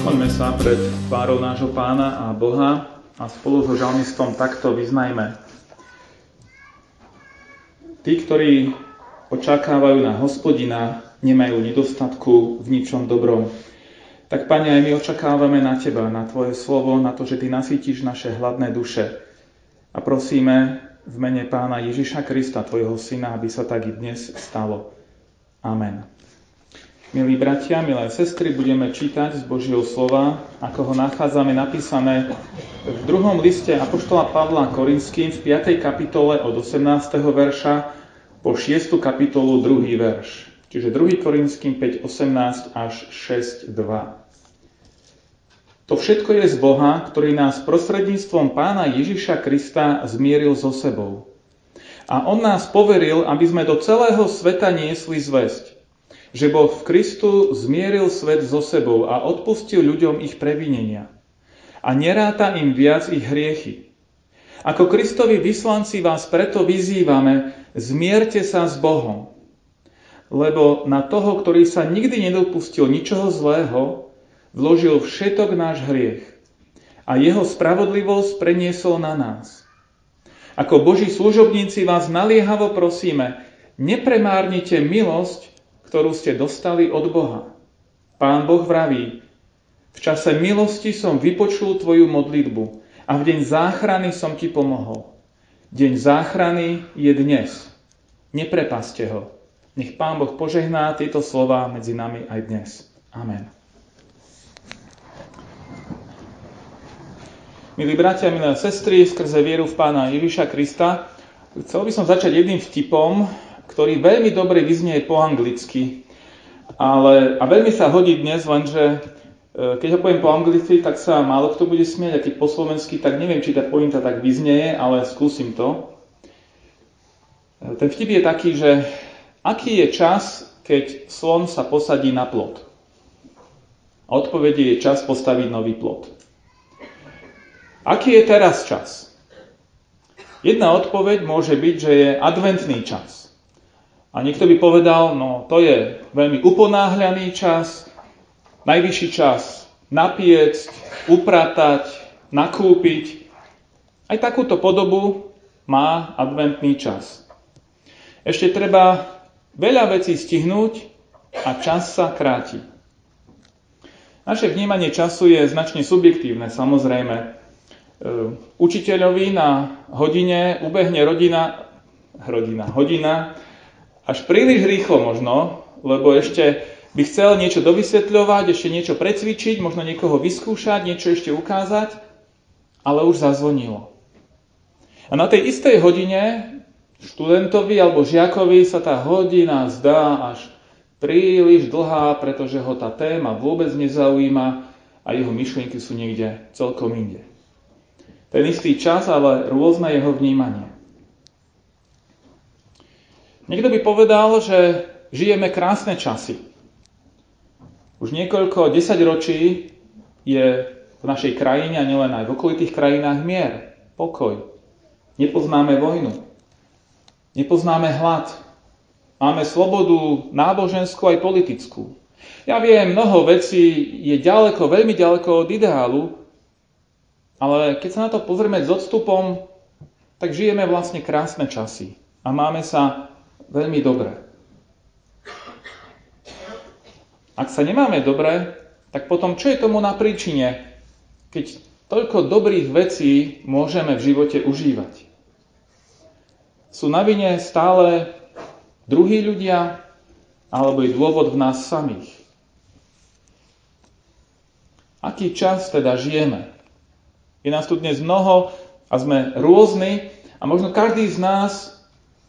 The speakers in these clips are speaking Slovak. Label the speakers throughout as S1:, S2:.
S1: Poďme sa pred tvárou nášho pána a Boha a spolu so žalmistom takto vyznajme. Tí, ktorí očakávajú na hospodina, nemajú nedostatku v ničom dobrom. Tak, Pane, aj my očakávame na Teba, na Tvoje slovo, na to, že Ty nasítiš naše hladné duše. A prosíme v mene Pána Ježiša Krista, Tvojho Syna, aby sa tak i dnes stalo. Amen. Milí bratia, milé sestry, budeme čítať z Božieho slova, ako ho nachádzame napísané v druhom liste Apoštola Pavla Korinským v 5. kapitole od 18. verša po 6. kapitolu 2. verš. Čiže 2. Korinským 5, 18 až 6, 2. To všetko je z Boha, ktorý nás prostredníctvom pána Ježiša Krista zmieril so sebou. A on nás poveril, aby sme do celého sveta niesli zväzť že Boh v Kristu zmieril svet so sebou a odpustil ľuďom ich previnenia. A neráta im viac ich hriechy. Ako Kristovi vyslanci vás preto vyzývame, zmierte sa s Bohom. Lebo na toho, ktorý sa nikdy nedopustil ničoho zlého, vložil všetok náš hriech. A jeho spravodlivosť preniesol na nás. Ako Boží služobníci vás naliehavo prosíme, nepremárnite milosť, ktorú ste dostali od Boha. Pán Boh vraví, v čase milosti som vypočul tvoju modlitbu a v deň záchrany som ti pomohol. Deň záchrany je dnes. Neprepaste ho. Nech Pán Boh požehná tieto slova medzi nami aj dnes. Amen. Milí bratia, milé sestry, skrze vieru v Pána Ježiša Krista, chcel by som začať jedným vtipom, ktorý veľmi dobre vyznie po anglicky, ale, a veľmi sa hodí dnes, lenže e, keď ho poviem po anglicky, tak sa málo kto bude smieť, a keď po slovensky, tak neviem, či tá pointa tak vyznieje, ale skúsim to. E, ten vtip je taký, že aký je čas, keď slon sa posadí na plot? Odpovedie je čas postaviť nový plot. Aký je teraz čas? Jedna odpoveď môže byť, že je adventný čas. A niekto by povedal, no to je veľmi uponáhľaný čas, najvyšší čas napiecť, upratať, nakúpiť. Aj takúto podobu má adventný čas. Ešte treba veľa vecí stihnúť a čas sa kráti. Naše vnímanie času je značne subjektívne, samozrejme. E, učiteľovi na hodine ubehne rodina, rodina, hodina až príliš rýchlo možno, lebo ešte by chcel niečo dovysvetľovať, ešte niečo precvičiť, možno niekoho vyskúšať, niečo ešte ukázať, ale už zazvonilo. A na tej istej hodine študentovi alebo žiakovi sa tá hodina zdá až príliš dlhá, pretože ho tá téma vôbec nezaujíma a jeho myšlienky sú niekde celkom inde. Ten istý čas, ale rôzne jeho vnímanie. Niekto by povedal, že žijeme krásne časy. Už niekoľko desaťročí je v našej krajine a nielen aj v okolitých krajinách mier, pokoj. Nepoznáme vojnu. Nepoznáme hlad. Máme slobodu náboženskú aj politickú. Ja viem, mnoho vecí je ďaleko, veľmi ďaleko od ideálu, ale keď sa na to pozrieme s odstupom, tak žijeme vlastne krásne časy. A máme sa veľmi dobré. Ak sa nemáme dobre, tak potom čo je tomu na príčine, keď toľko dobrých vecí môžeme v živote užívať? Sú na vine stále druhí ľudia, alebo je dôvod v nás samých? Aký čas teda žijeme? Je nás tu dnes mnoho a sme rôzni a možno každý z nás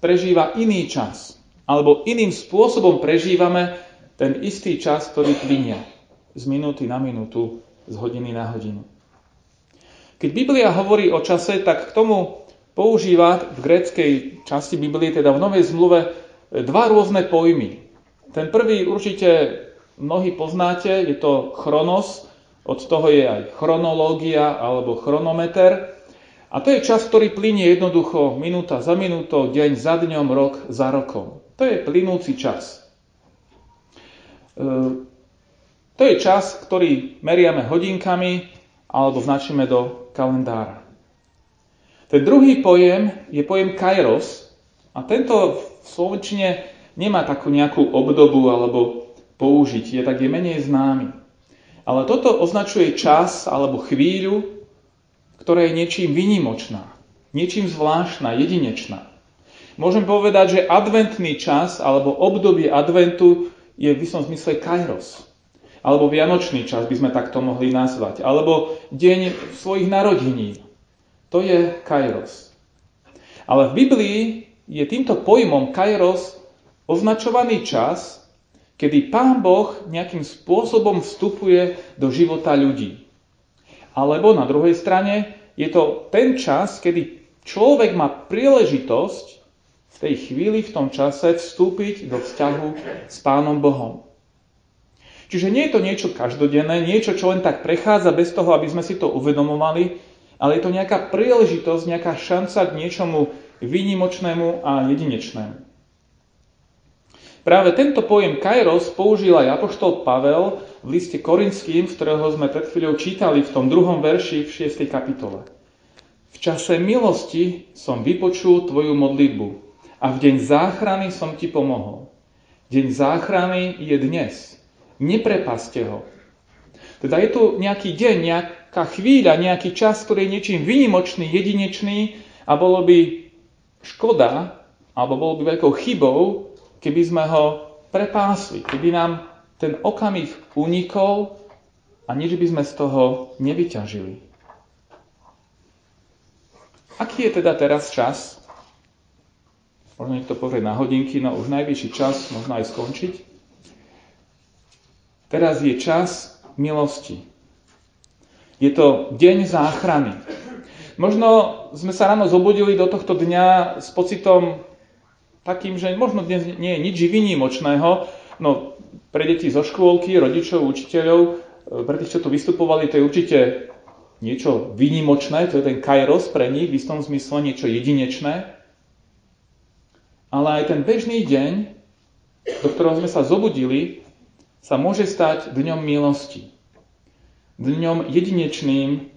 S1: prežíva iný čas. Alebo iným spôsobom prežívame ten istý čas, ktorý plinie z minúty na minútu z hodiny na hodinu. Keď Biblia hovorí o čase, tak k tomu používa v gréckej časti Biblie, teda v Novej zmluve, dva rôzne pojmy. Ten prvý určite mnohí poznáte, je to chronos, od toho je aj chronológia alebo chronometer. A to je čas, ktorý plinie jednoducho minúta za minútou, deň za dňom, rok za rokom. To je plynúci čas. E, to je čas, ktorý meriame hodinkami alebo značíme do kalendára. Ten druhý pojem je pojem kairos a tento v slovenčine nemá takú nejakú obdobu alebo použitie, tak je menej známy. Ale toto označuje čas alebo chvíľu, ktorá je niečím vynimočná, niečím zvláštna, jedinečná. Môžem povedať, že adventný čas alebo obdobie adventu je v istom zmysle kairos. Alebo vianočný čas by sme takto mohli nazvať. Alebo deň svojich narodenín. To je kairos. Ale v Biblii je týmto pojmom kairos označovaný čas, kedy Pán Boh nejakým spôsobom vstupuje do života ľudí. Alebo na druhej strane je to ten čas, kedy človek má príležitosť v tej chvíli, v tom čase vstúpiť do vzťahu s Pánom Bohom. Čiže nie je to niečo každodenné, niečo, čo len tak prechádza bez toho, aby sme si to uvedomovali, ale je to nejaká príležitosť, nejaká šanca k niečomu výnimočnému a jedinečnému. Práve tento pojem kairos použil aj apoštol Pavel v liste Korinským, z ktorého sme pred chvíľou čítali v tom druhom verši v 6. kapitole. V čase milosti som vypočul tvoju modlitbu a v deň záchrany som ti pomohol. Deň záchrany je dnes. Neprepaste ho. Teda je tu nejaký deň, nejaká chvíľa, nejaký čas, ktorý je niečím výnimočný, jedinečný a bolo by škoda, alebo bolo by veľkou chybou, keby sme ho prepásli, keby nám ten okamih unikol a nič by sme z toho nevyťažili. Aký je teda teraz čas? Možno niekto povie na hodinky, no už najvyšší čas, možno aj skončiť. Teraz je čas milosti. Je to deň záchrany. Možno sme sa ráno zobudili do tohto dňa s pocitom takým, že možno dnes nie je nič výnimočného, no pre deti zo škôlky, rodičov, učiteľov, pre tých, čo tu vystupovali, to je určite niečo výnimočné, to je ten kairos pre nich, v istom zmysle niečo jedinečné. Ale aj ten bežný deň, do ktorého sme sa zobudili, sa môže stať dňom milosti. Dňom jedinečným,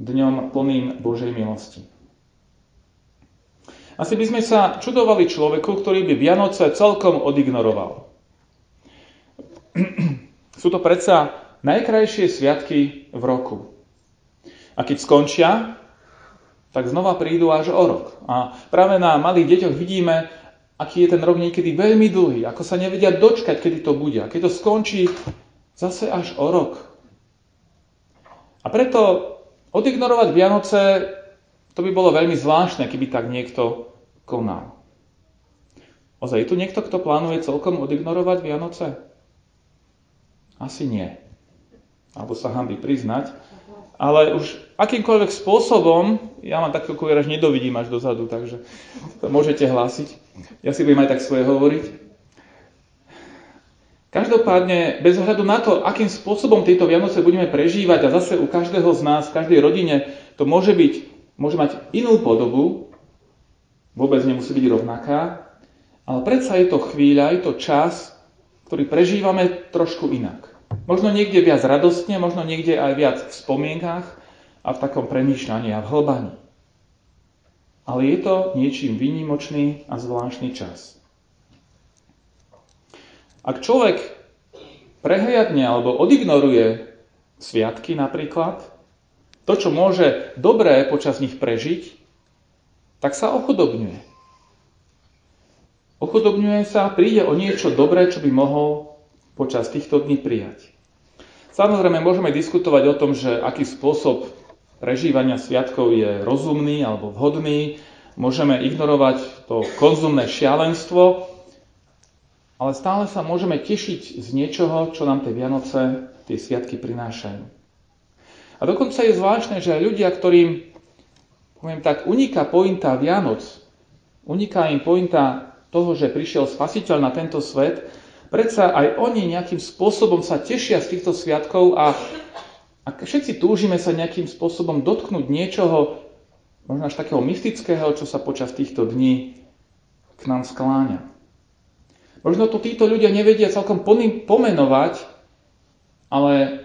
S1: dňom plným Božej milosti. Asi by sme sa čudovali človeku, ktorý by Vianoce celkom odignoroval. Sú to predsa najkrajšie sviatky v roku. A keď skončia, tak znova prídu až o rok. A práve na malých deťoch vidíme, aký je ten rok niekedy veľmi dlhý, ako sa nevedia dočkať, kedy to bude. A keď to skončí, zase až o rok. A preto odignorovať Vianoce, to by bolo veľmi zvláštne, keby tak niekto konal. Ozaj, je tu niekto, kto plánuje celkom odignorovať Vianoce? Asi nie. Alebo sa hambi priznať. Ale už akýmkoľvek spôsobom, ja mám takú kuvier, až nedovidím až dozadu, takže to môžete hlásiť. Ja si budem aj tak svoje hovoriť. Každopádne, bez ohľadu na to, akým spôsobom tieto Vianoce budeme prežívať a zase u každého z nás, v každej rodine, to môže, byť, môže mať inú podobu, vôbec nemusí byť rovnaká, ale predsa je to chvíľa, je to čas, ktorý prežívame trošku inak. Možno niekde viac radostne, možno niekde aj viac v spomienkach a v takom premýšľaní a v hlbaní. Ale je to niečím výnimočný a zvláštny čas. Ak človek prehliadne alebo odignoruje sviatky napríklad, to, čo môže dobré počas nich prežiť, tak sa ochudobňuje. Ochudobňuje sa, príde o niečo dobré, čo by mohol počas týchto dní prijať. Samozrejme, môžeme diskutovať o tom, že aký spôsob prežívania sviatkov je rozumný alebo vhodný. Môžeme ignorovať to konzumné šialenstvo, ale stále sa môžeme tešiť z niečoho, čo nám tie Vianoce, tie sviatky prinášajú. A dokonca je zvláštne, že aj ľudia, ktorým, poviem tak, uniká pointa Vianoc, uniká im pointa toho, že prišiel spasiteľ na tento svet, predsa aj oni nejakým spôsobom sa tešia z týchto sviatkov a, a všetci túžime sa nejakým spôsobom dotknúť niečoho, možno až takého mystického, čo sa počas týchto dní k nám skláňa. Možno to títo ľudia nevedia celkom pomenovať, ale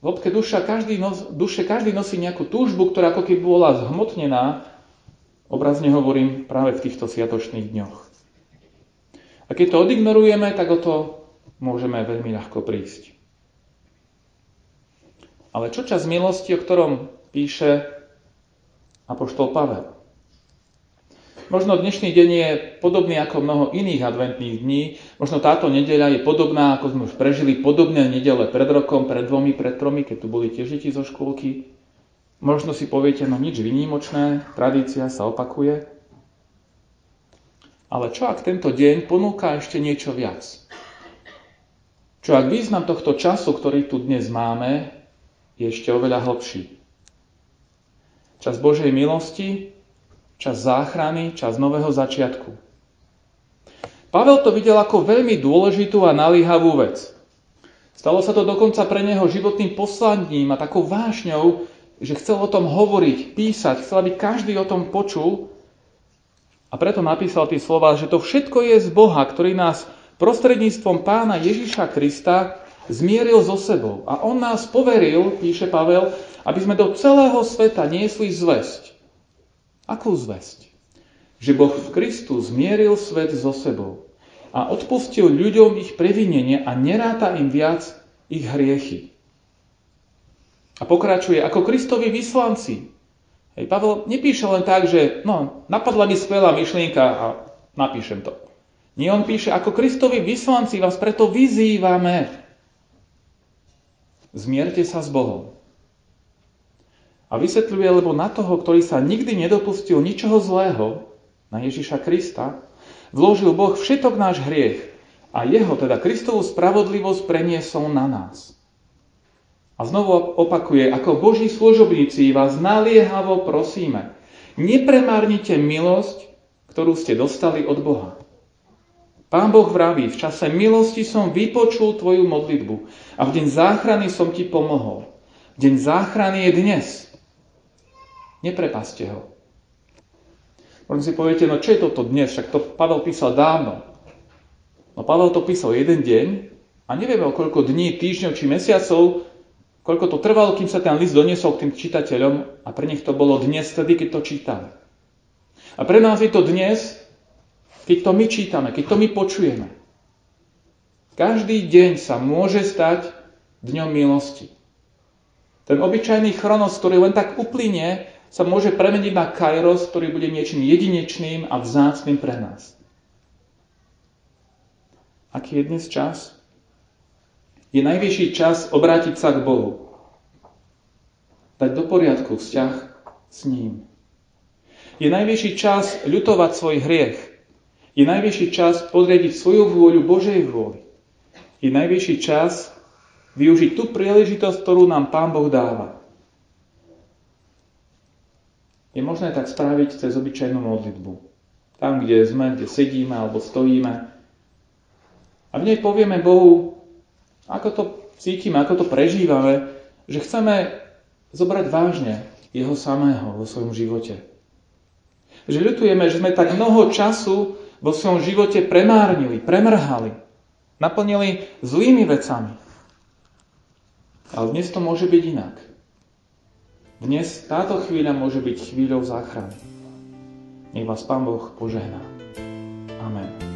S1: v hĺbke každý duše každý nosí nejakú túžbu, ktorá ako keby bola zhmotnená, obrazne hovorím, práve v týchto sviatočných dňoch. A keď to odignorujeme, tak o to môžeme veľmi ľahko prísť. Ale čo čas milosti, o ktorom píše Apoštol Pavel? Možno dnešný deň je podobný ako mnoho iných adventných dní. Možno táto nedeľa je podobná, ako sme už prežili podobné nedele pred rokom, pred dvomi, pred tromi, keď tu boli tiež deti zo škôlky. Možno si poviete, no nič výnimočné, tradícia sa opakuje. Ale čo ak tento deň ponúka ešte niečo viac? Čo ak význam tohto času, ktorý tu dnes máme, je ešte oveľa hlbší? Čas Božej milosti, čas záchrany, čas nového začiatku. Pavel to videl ako veľmi dôležitú a nalíhavú vec. Stalo sa to dokonca pre neho životným poslaním a takou vášňou, že chcel o tom hovoriť, písať, chcel, aby každý o tom počul a preto napísal tie slova, že to všetko je z Boha, ktorý nás prostredníctvom pána Ježiša Krista zmieril so sebou. A on nás poveril, píše Pavel, aby sme do celého sveta niesli zväzť. Akú zväzť? Že Boh v Kristu zmieril svet so sebou a odpustil ľuďom ich previnenie a neráta im viac ich hriechy. A pokračuje, ako Kristovi vyslanci, Hej, Pavel nepíše len tak, že no, napadla mi skvelá myšlienka a napíšem to. Nie, on píše, ako Kristovi vyslanci vás preto vyzývame. Zmierte sa s Bohom. A vysvetľuje, lebo na toho, ktorý sa nikdy nedopustil ničoho zlého, na Ježiša Krista, vložil Boh všetok náš hriech a jeho, teda Kristovú spravodlivosť, preniesol na nás. A znovu opakuje, ako Boží služobníci vás naliehavo prosíme, nepremárnite milosť, ktorú ste dostali od Boha. Pán Boh vraví, v čase milosti som vypočul tvoju modlitbu a v deň záchrany som ti pomohol. Deň záchrany je dnes. Neprepaste ho. Možno si poviete, no čo je toto dnes? Však to Pavel písal dávno. No Pavel to písal jeden deň a nevieme o koľko dní, týždňov či mesiacov Koľko to trvalo, kým sa ten list doniesol k tým čitateľom a pre nich to bolo dnes, vtedy, keď to čítame. A pre nás je to dnes, keď to my čítame, keď to my počujeme. Každý deň sa môže stať dňom milosti. Ten obyčajný chronos, ktorý len tak uplynie, sa môže premeniť na kairos, ktorý bude niečím jedinečným a vzácným pre nás. Aký je dnes čas? Je najvyšší čas obrátiť sa k Bohu. Dať do poriadku vzťah s ním. Je najvyšší čas ľutovať svoj hriech. Je najvyšší čas podriediť svoju vôľu Božej vôli. Je najvyšší čas využiť tú príležitosť, ktorú nám Pán Boh dáva. Je možné tak spraviť cez obyčajnú modlitbu. Tam, kde sme, kde sedíme alebo stojíme. A v nej povieme Bohu, ako to cítime, ako to prežívame, že chceme zobrať vážne jeho samého vo svojom živote. Že ľutujeme, že sme tak mnoho času vo svojom živote premárnili, premrhali, naplnili zlými vecami. Ale dnes to môže byť inak. Dnes táto chvíľa môže byť chvíľou záchrany. Nech vás Pán Boh požehná. Amen.